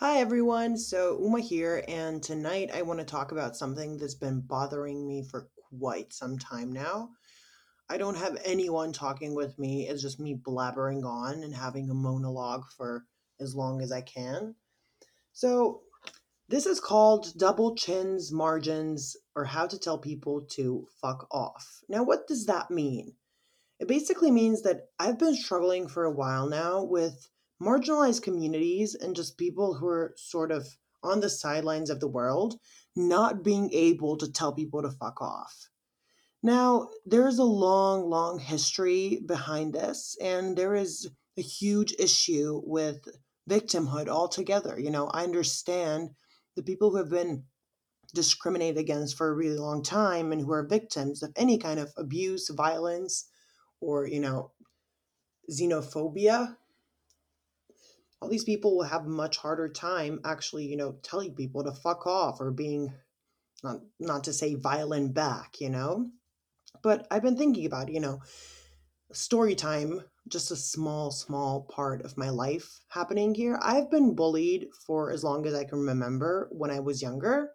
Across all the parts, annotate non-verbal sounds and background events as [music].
Hi everyone, so Uma here, and tonight I want to talk about something that's been bothering me for quite some time now. I don't have anyone talking with me, it's just me blabbering on and having a monologue for as long as I can. So, this is called Double Chins, Margins, or How to Tell People to Fuck Off. Now, what does that mean? It basically means that I've been struggling for a while now with marginalized communities and just people who are sort of on the sidelines of the world not being able to tell people to fuck off. Now, there's a long, long history behind this, and there is a huge issue with victimhood altogether. You know, I understand the people who have been discriminated against for a really long time and who are victims of any kind of abuse, violence, or, you know, xenophobia all these people will have much harder time actually, you know, telling people to fuck off or being not not to say violent back, you know? But I've been thinking about, you know, story time, just a small, small part of my life happening here. I've been bullied for as long as I can remember when I was younger.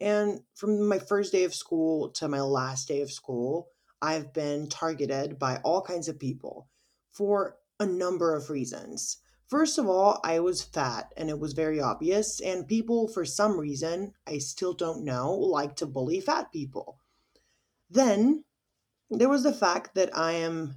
And from my first day of school to my last day of school, I've been targeted by all kinds of people for a number of reasons. First of all, I was fat and it was very obvious, and people, for some reason, I still don't know, like to bully fat people. Then there was the fact that I am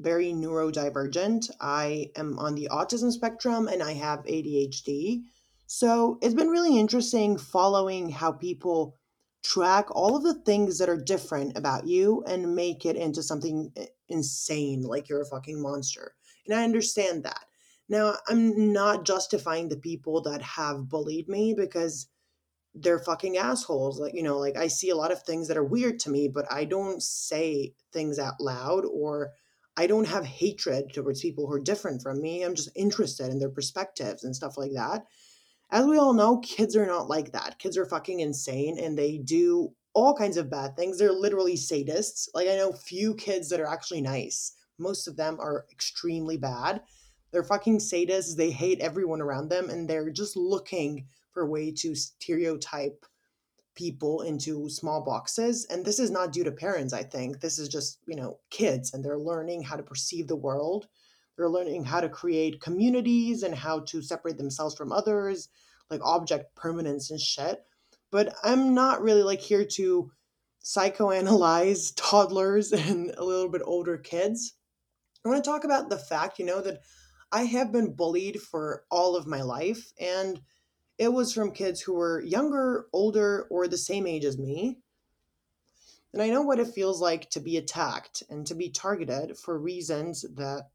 very neurodivergent. I am on the autism spectrum and I have ADHD. So it's been really interesting following how people track all of the things that are different about you and make it into something eh, insane, like you're a fucking monster. And I understand that. Now, I'm not justifying the people that have bullied me because they're fucking assholes. Like, you know, like I see a lot of things that are weird to me, but I don't say things out loud or I don't have hatred towards people who are different from me. I'm just interested in their perspectives and stuff like that. As we all know, kids are not like that. Kids are fucking insane and they do all kinds of bad things. They're literally sadists. Like, I know few kids that are actually nice, most of them are extremely bad. They're fucking sadists. They hate everyone around them, and they're just looking for a way to stereotype people into small boxes. And this is not due to parents, I think. This is just, you know, kids, and they're learning how to perceive the world. They're learning how to create communities and how to separate themselves from others, like object permanence and shit. But I'm not really like here to psychoanalyze [laughs] toddlers and a little bit older kids. I want to talk about the fact, you know, that I have been bullied for all of my life, and it was from kids who were younger, older, or the same age as me. And I know what it feels like to be attacked and to be targeted for reasons that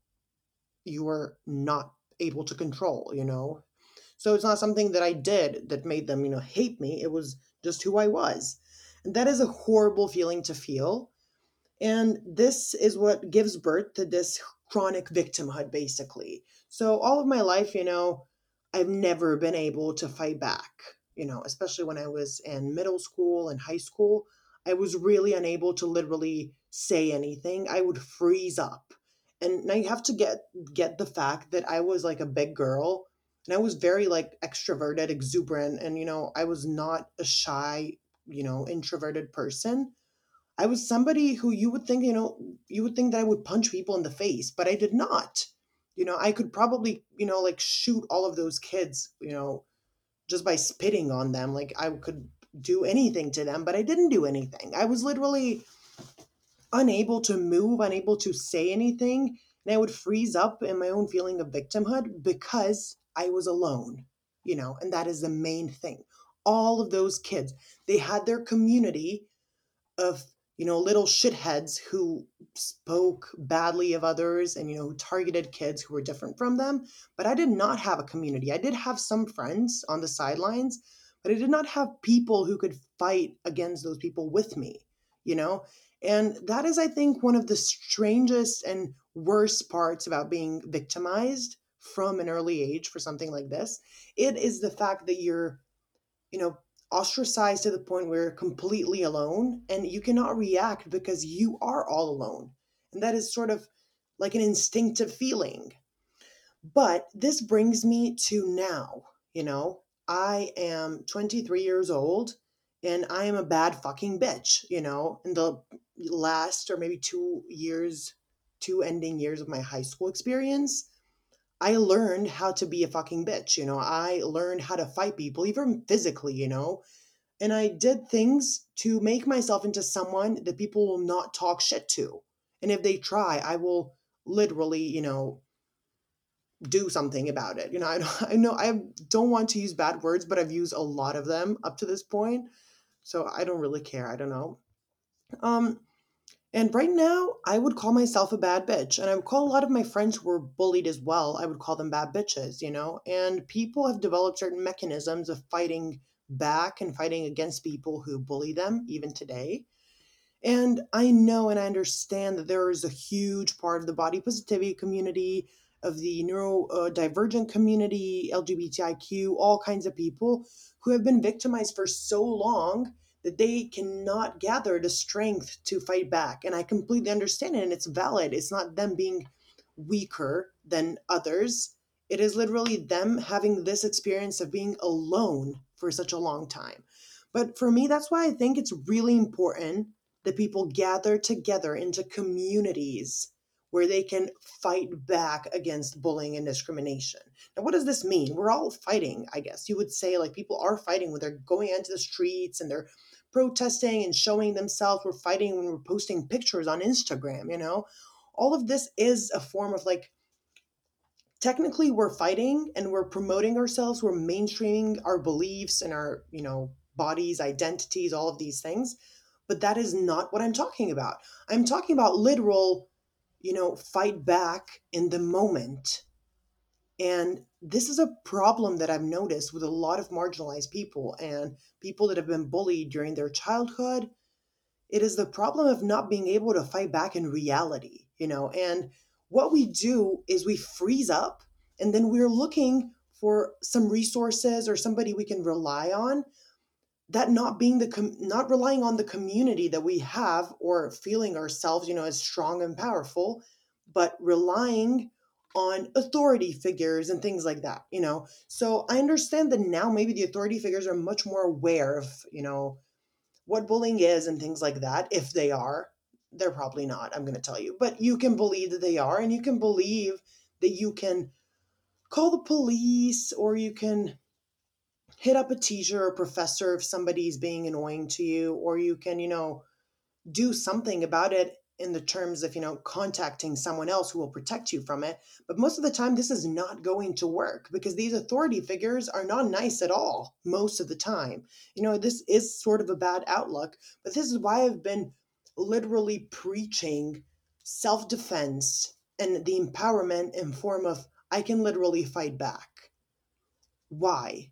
you are not able to control, you know? So it's not something that I did that made them, you know, hate me. It was just who I was. And that is a horrible feeling to feel. And this is what gives birth to this chronic victimhood, basically. So, all of my life, you know, I've never been able to fight back, you know, especially when I was in middle school and high school. I was really unable to literally say anything. I would freeze up. And now you have to get get the fact that I was like a big girl and I was very like extroverted, exuberant, and you know, I was not a shy, you know, introverted person. I was somebody who you would think, you know, you would think that I would punch people in the face, but I did not. You know, I could probably, you know, like shoot all of those kids, you know, just by spitting on them. Like I could do anything to them, but I didn't do anything. I was literally unable to move, unable to say anything. And I would freeze up in my own feeling of victimhood because I was alone, you know, and that is the main thing. All of those kids, they had their community of you know, little shitheads who spoke badly of others and, you know, targeted kids who were different from them. But I did not have a community. I did have some friends on the sidelines, but I did not have people who could fight against those people with me, you know? And that is, I think, one of the strangest and worst parts about being victimized from an early age for something like this. It is the fact that you're, you know, ostracized to the point where you're completely alone and you cannot react because you are all alone. And that is sort of like an instinctive feeling. But this brings me to now. you know? I am 23 years old and I am a bad fucking bitch, you know? In the last or maybe two years, two ending years of my high school experience, I learned how to be a fucking bitch, you know? I learned how to fight people, even physically, you know? And I did things to make myself into someone that people will not talk shit to. And if they try, I will literally, you know, do something about it. You know, I, [laughs] I know I don't want to use bad words, but I've used a lot of them up to this point. So I don't really care. I don't know. Um, and right now, I would call myself a bad bitch. And I would call a lot of my friends who were bullied as well, I would call them bad bitches, you know? And people have developed certain mechanisms of fighting back and fighting against people who bully them, even today. And I know and I understand that there is a huge part of the body positivity community, of the neurodivergent uh, community, LGBTIQ, all kinds of people who have been victimized for so long that they cannot gather the strength to fight back. And I completely understand it, and it's valid. It's not them being weaker than others. It is literally them having this experience of being alone for such a long time. But for me, that's why I think it's really important that people gather together into communities where they can fight back against bullying and discrimination. Now, what does this mean? We're all fighting, I guess. You would say, like, people are fighting when they're going into the streets and they're protesting and showing themselves. We're fighting when we're posting pictures on Instagram, you know? All of this is a form of like, technically, we're fighting and we're promoting ourselves, we're mainstreaming our beliefs and our, you know, bodies, identities, all of these things but that is not what I'm talking about. I'm talking about literal, you know, fight back in the moment. And this is a problem that I've noticed with a lot of marginalized people and people that have been bullied during their childhood. It is the problem of not being able to fight back in reality, you know. And what we do is we freeze up and then we're looking for some resources or somebody we can rely on that not being the com- not relying on the community that we have or feeling ourselves you know as strong and powerful but relying on authority figures and things like that you know? So i understand that now maybe the authority figures are much more aware of you know what bullying is and things like that if they are they're probably not i'm going to tell you but you can believe that they are and you can believe that you can call the police or you can hit up a teacher or professor if somebody's being annoying to you, or you can, you know, do something about it in the terms of, you know, contacting someone else who will protect you from it. But most of the time, this is not going to work because these authority figures are not nice at all most of the time. You know, this is sort of a bad outlook, but this is why I've been literally preaching self defense and the empowerment in form of I can literally fight back. Why?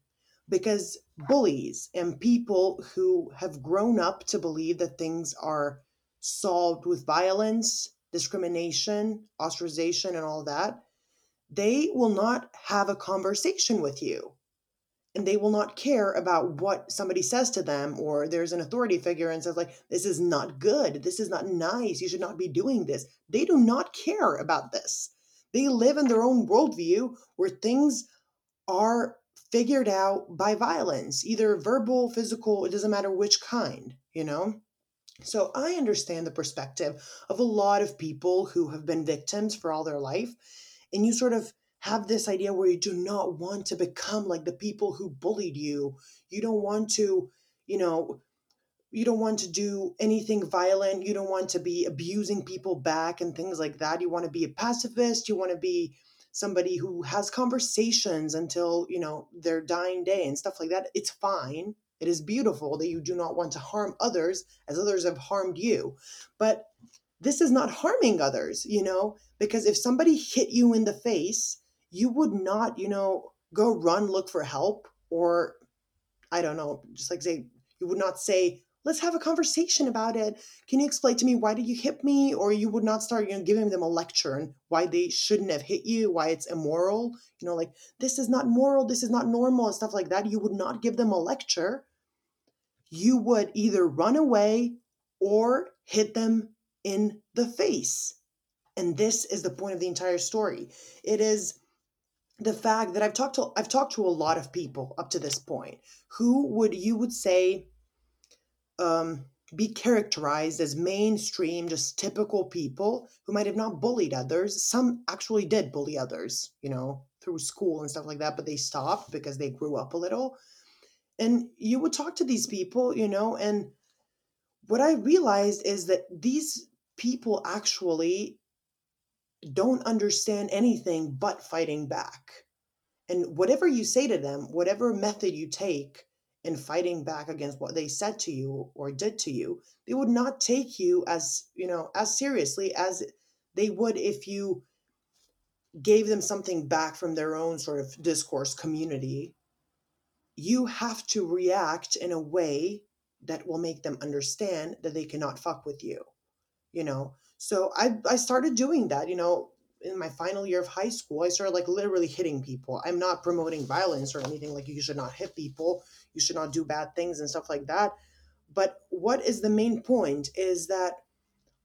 because bullies and people who have grown up to believe that things are solved with violence, discrimination, ostracization, and all that, they will not have a conversation with you. And they will not care about what somebody says to them, or there's an authority figure and says, like, this is not good. This is not nice. You should not be doing this. They do not care about this. They live in their own worldview where things are figured out by violence, either verbal, physical, it doesn't matter which kind, you know? So I understand the perspective of a lot of people who have been victims for all their life. And you sort of have this idea where you do not want to become like the people who bullied you. You don't want to, you know, you don't want to do anything violent. You don't want to be abusing people back and things like that. You want to be a pacifist. You want to be somebody who has conversations until you know their dying day and stuff like that it's fine it is beautiful that you do not want to harm others as others have harmed you. But this is not harming others you know because if somebody hit you in the face you would not you know go run look for help or i don't know just like say you would not say let's have a conversation about it. Can you explain to me why did you hit me? Or you would not start, you know, giving them a lecture and why they shouldn't have hit you, why it's immoral, you know, like this is not moral, this is not normal, and stuff like that. You would not give them a lecture. You would either run away or hit them in the face. And this is the point of the entire story. It is the fact that I've talked to I've talked to a lot of people up to this point who would you would say um, be characterized as mainstream, just typical people who might have not bullied others. Some actually did bully others, you know, through school and stuff like that, but they stopped because they grew up a little. And you would talk to these people, you know, and what I realized is that these people actually don't understand anything but fighting back. And whatever you say to them, whatever method you take in fighting back against what they said to you or did to you, they would not take you as, you know, as seriously as they would if you gave them something back from their own sort of discourse community. You have to react in a way that will make them understand that they cannot fuck with you, you know? So I, I started doing that, you know, in my final year of high school, I started like literally hitting people. I'm not promoting violence or anything like you should not hit people, you should not do bad things and stuff like that. But what is the main point is that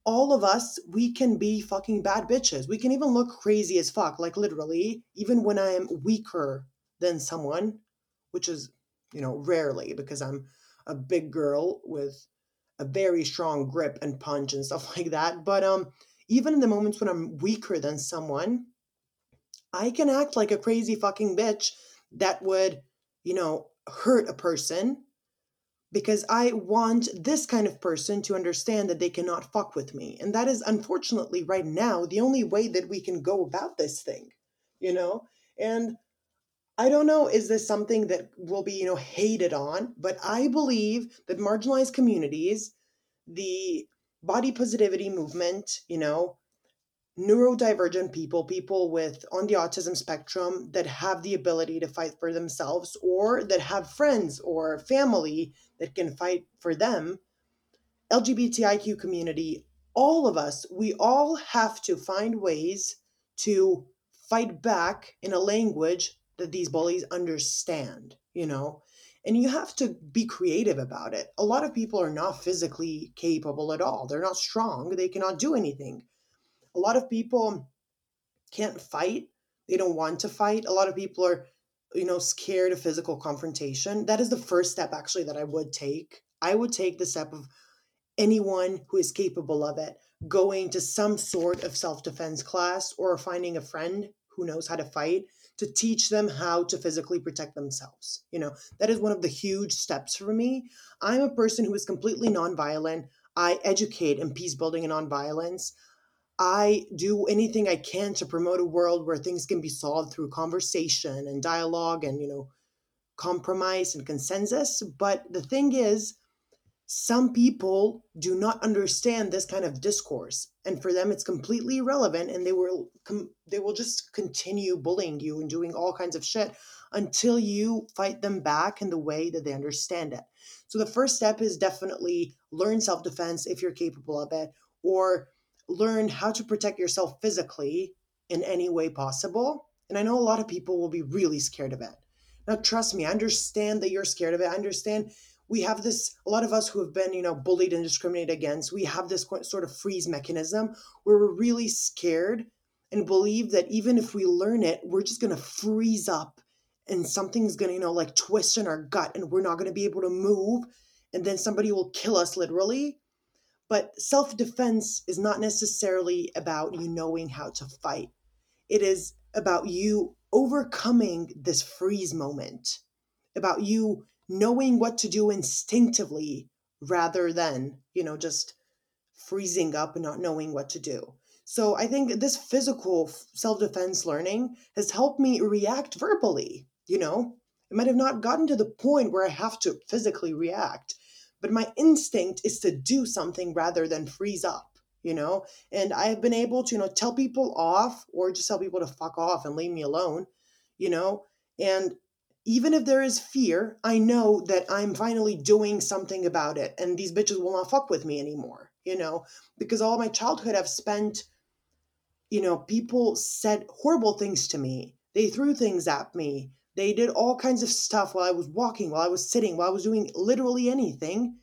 all of us, we can be fucking bad bitches. We can even look crazy as fuck, like literally, even when I am weaker than someone, which is, you know, rarely because I'm a big girl with a very strong grip and punch and stuff [laughs] like that. But um even in the moments when I'm weaker than someone, I can act like a crazy fucking bitch that would, you know, hurt a person because I want this kind of person to understand that they cannot fuck with me. And that is unfortunately right now the only way that we can go about this thing, you know? And I don't know, is this something that will be, you know, hated on? But I believe that marginalized communities, the body positivity movement, you know, neurodivergent people, people with on the autism spectrum that have the ability to fight for themselves or that have friends or family that can fight for them, LGBTIQ community, all of us, we all have to find ways to fight back in a language that these bullies understand, you know? And you have to be creative about it. A lot of people are not physically capable at all. They're not strong. They cannot do anything. A lot of people can't fight. They don't want to fight. A lot of people are, you know, scared of physical confrontation. That is the first step, actually, that I would take. I would take the step of anyone who is capable of it going to some sort of self defense class or finding a friend who knows how to fight to teach them how to physically protect themselves. You know, that is one of the huge steps for me. I'm a person who is completely nonviolent. I educate in peace building and nonviolence. I do anything I can to promote a world where things can be solved through conversation and dialogue and, you know, compromise and consensus. But the thing is, some people do not understand this kind of discourse and for them it's completely irrelevant and they will com- they will just continue bullying you and doing all kinds of shit until you fight them back in the way that they understand it. So the first step is definitely learn self-defense if you're capable of it or learn how to protect yourself physically in any way possible and i know a lot of people will be really scared of it. Now trust me i understand that you're scared of it. I understand we have this a lot of us who have been you know bullied and discriminated against we have this sort of freeze mechanism where we're really scared and believe that even if we learn it we're just going to freeze up and something's going to you know like twist in our gut and we're not going to be able to move and then somebody will kill us literally. But self-defense is not necessarily about you knowing how to fight. It is about you overcoming this freeze moment about you knowing what to do instinctively rather than, you know, just freezing up and not knowing what to do. So I think this physical self defense learning has helped me react verbally. You know, it might have not gotten to the point where I have to physically react, but my instinct is to do something rather than freeze up, you know? And I have been able to, you know, tell people off or just tell people to fuck off and leave me alone, you know? And even if there is fear, I know that I'm finally doing something about it and these bitches will not fuck with me anymore, you know, because all my childhood I've spent, you know, people said horrible things to me. They threw things at me. They did all kinds of stuff while I was walking, while I was sitting, while I was doing literally anything.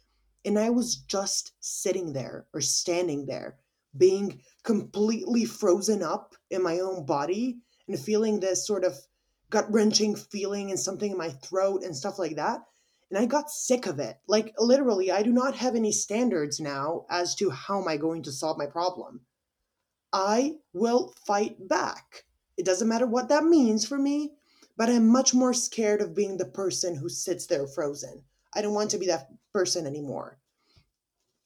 And I was just sitting there or standing there, being completely frozen up in my own body and feeling this sort of gut wrenching feeling and something in my throat and stuff like that. And I got sick of it. Like, literally, I do not have any standards now as to how am I going to solve my problem. I will fight back. It doesn't matter what that means for me, but I'm much more scared of being the person who sits there frozen. I don't want to be that person anymore.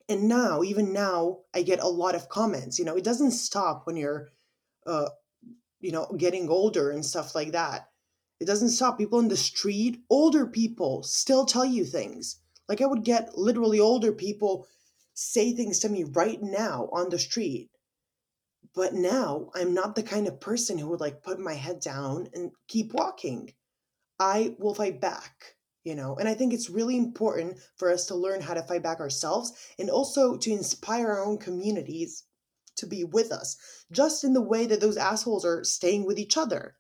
And now, even now, I get a lot of comments. You know, it doesn't stop when you're, uh, you know, getting older and stuff like that. It doesn't stop. People in the street, older people, still tell you things. Like I would get literally older people say things to me right now on the street but now I'm not the kind of person who would like put my head down and keep walking. I will fight back, you know. And I think it's really important for us to learn how to fight back ourselves and also to inspire our own communities to be with us, just in the way that those assholes are staying with each other,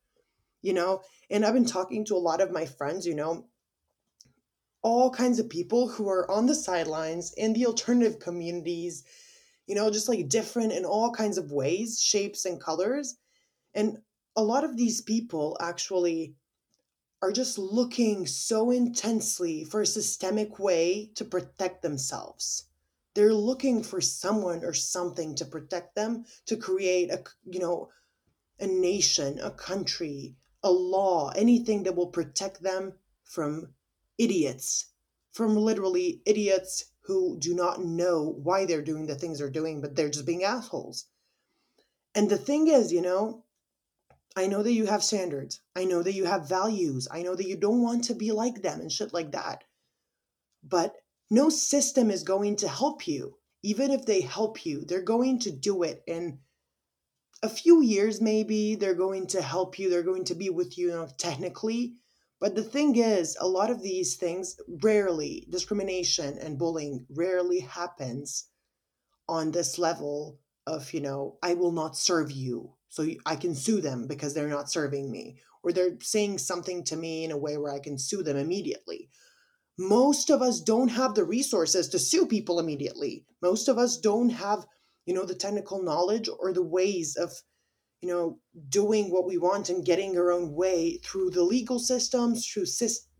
you know. And I've been talking to a lot of my friends, you know, all kinds of people who are on the sidelines in the alternative communities you know, just like different in all kinds of ways, shapes, and colors. And a lot of these people actually are just looking so intensely for a systemic way to protect themselves. They're looking for someone or something to protect them, to create a, you know, a nation, a country, a law, anything that will protect them from idiots, from literally idiots who do not know why they're doing the things they're doing, but they're just being assholes. And the thing is, you know, I know that you have standards. I know that you have values. I know that you don't want to be like them and shit like that. But no system is going to help you. Even if they help you, they're going to do it in a few years, maybe. They're going to help you. They're going to be with you, you know, technically. But the thing is, a lot of these things rarely, discrimination and bullying rarely happens on this level of, you know, I will not serve you. So I can sue them because they're not serving me. Or they're saying something to me in a way where I can sue them immediately. Most of us don't have the resources to sue people immediately. Most of us don't have, you know, the technical knowledge or the ways of you know, doing what we want and getting our own way through the legal systems, through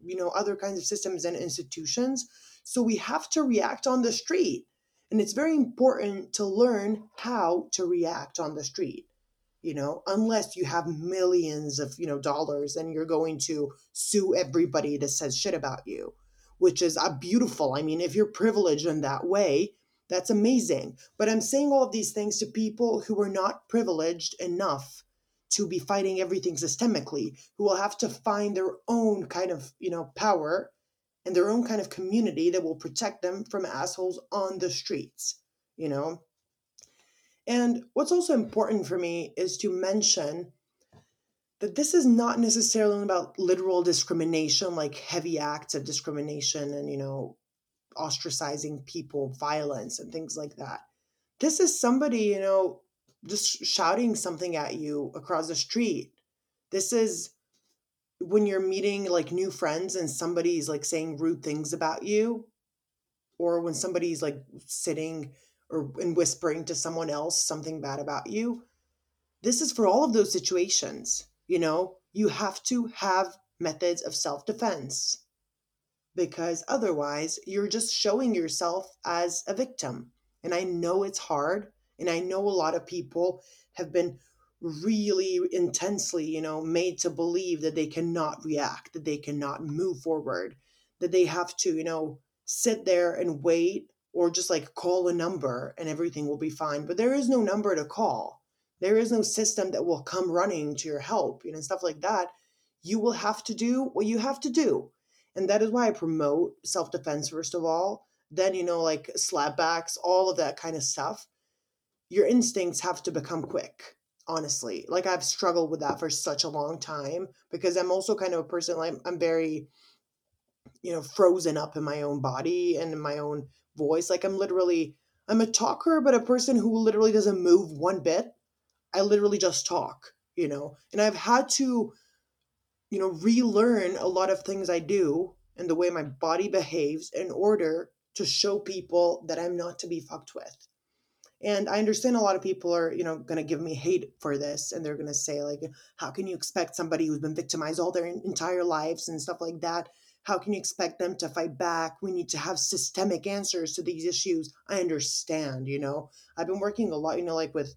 you know, other kinds of systems and institutions. So we have to react on the street. And it's very important to learn how to react on the street. You know, unless you have millions of, you know, dollars and you're going to sue everybody that says shit about you, which is a beautiful. I mean, if you're privileged in that way, that's amazing. But I'm saying all of these things to people who are not privileged enough to be fighting everything systemically, who will have to find their own kind of, you know, power and their own kind of community that will protect them from assholes on the streets, you know? And what's also important for me is to mention that this is not necessarily about literal discrimination, like heavy acts of discrimination and, you know, ostracizing people, violence, and things like that. This is somebody, you know, just shouting something at you across the street. This is when you're meeting like new friends and somebody's like saying rude things about you, or when somebody's like sitting or and whispering to someone else something bad about you. This is for all of those situations. You know, you have to have methods of self defense because otherwise you're just showing yourself as a victim. And I know it's hard. And I know a lot of people have been really intensely, you know, made to believe that they cannot react, that they cannot move forward, that they have to, you know, sit there and wait or just like call a number and everything will be fine. But there is no number to call. There is no system that will come running to your help, you know, stuff like that. You will have to do what you have to do. And that is why I promote self defense, first of all. Then, you know, like slapbacks, all of that kind of stuff. Your instincts have to become quick, honestly. Like I've struggled with that for such a long time because I'm also kind of a person, like I'm very, you know, frozen up in my own body and in my own voice. Like I'm literally, I'm a talker, but a person who literally doesn't move one bit. I literally just talk, you know, and I've had to you know, relearn a lot of things I do and the way my body behaves in order to show people that I'm not to be fucked with. And I understand a lot of people are, you know, going to give me hate for this and they're going to say like how can you expect somebody who's been victimized all their entire lives and stuff like that how can you expect them to fight back? We need to have systemic answers to these issues. I understand, you know. I've been working a lot, you know, like with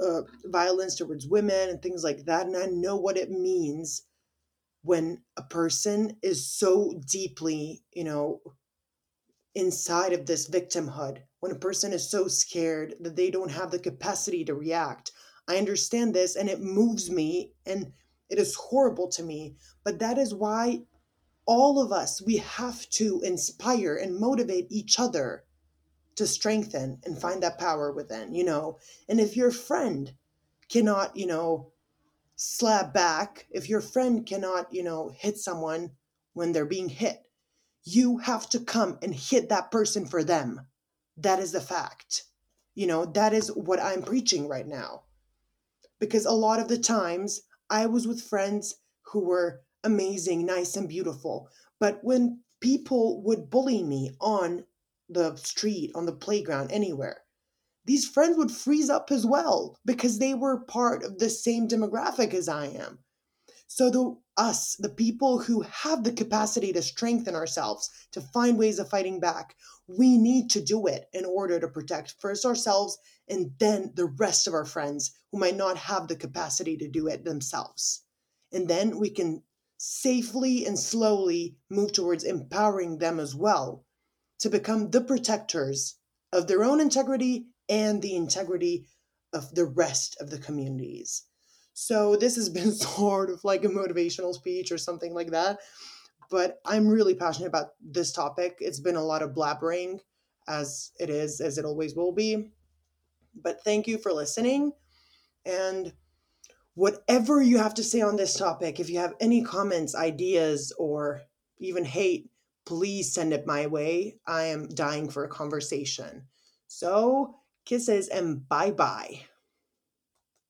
uh, violence towards women and things like that. And I know what it means when a person is so deeply, you know, inside of this victimhood, when a person is so scared that they don't have the capacity to react. I understand this and it moves me and it is horrible to me. But that is why all of us, we have to inspire and motivate each other to strengthen and find that power within, you know. And if your friend cannot, you know, slap back, if your friend cannot, you know, hit someone when they're being hit, you have to come and hit that person for them. That is the fact. You know, that is what I'm preaching right now. Because a lot of the times I was with friends who were amazing, nice, and beautiful. But when people would bully me on the street, on the playground, anywhere, these friends would freeze up as well because they were part of the same demographic as I am. So the us, the people who have the capacity to strengthen ourselves, to find ways of fighting back, we need to do it in order to protect first ourselves and then the rest of our friends who might not have the capacity to do it themselves. And then we can safely and slowly move towards empowering them as well to become the protectors of their own integrity and the integrity of the rest of the communities. So, this has been [laughs] sort of like a motivational speech or something like that. But I'm really passionate about this topic. It's been a lot of blabbering, as it is, as it always will be. But thank you for listening. And whatever you have to say on this topic, if you have any comments, ideas, or even hate, please send it my way. I am dying for a conversation. So, kisses and bye bye.